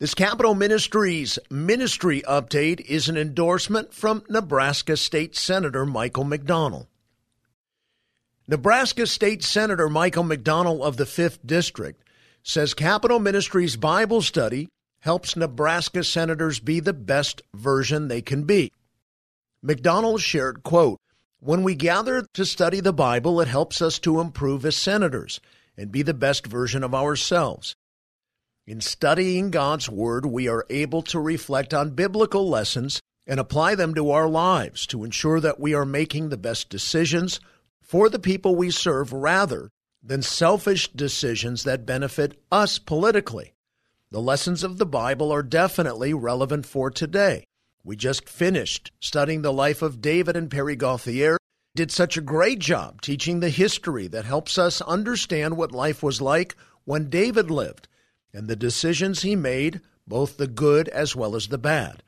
This Capitol Ministries ministry update is an endorsement from Nebraska State Senator Michael McDonnell. Nebraska State Senator Michael McDonnell of the 5th District says Capitol Ministries Bible study helps Nebraska senators be the best version they can be. McDonnell shared, quote, When we gather to study the Bible, it helps us to improve as senators and be the best version of ourselves. In studying God's Word, we are able to reflect on biblical lessons and apply them to our lives to ensure that we are making the best decisions for the people we serve rather than selfish decisions that benefit us politically. The lessons of the Bible are definitely relevant for today. We just finished studying the life of David and Perry Gauthier. Did such a great job teaching the history that helps us understand what life was like when David lived and the decisions he made, both the good as well as the bad.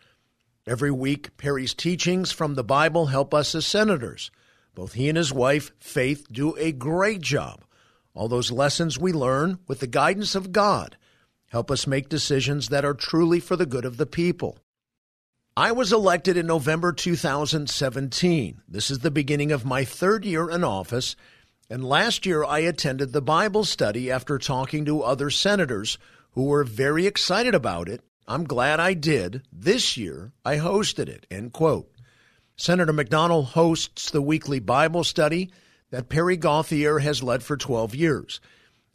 Every week, Perry's teachings from the Bible help us as senators. Both he and his wife, Faith, do a great job. All those lessons we learn with the guidance of God help us make decisions that are truly for the good of the people. I was elected in November 2017. This is the beginning of my third year in office, and last year, I attended the Bible study after talking to other senators who were very excited about it. I'm glad I did. This year, I hosted it. End quote. Senator McDonnell hosts the weekly Bible study that Perry Gauthier has led for 12 years.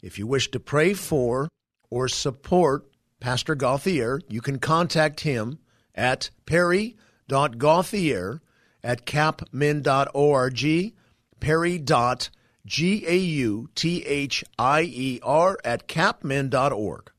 If you wish to pray for or support Pastor Gauthier, you can contact him at perry.gauthier at capmin.org, perry.gauthier G A U T H I E R at capmin.org.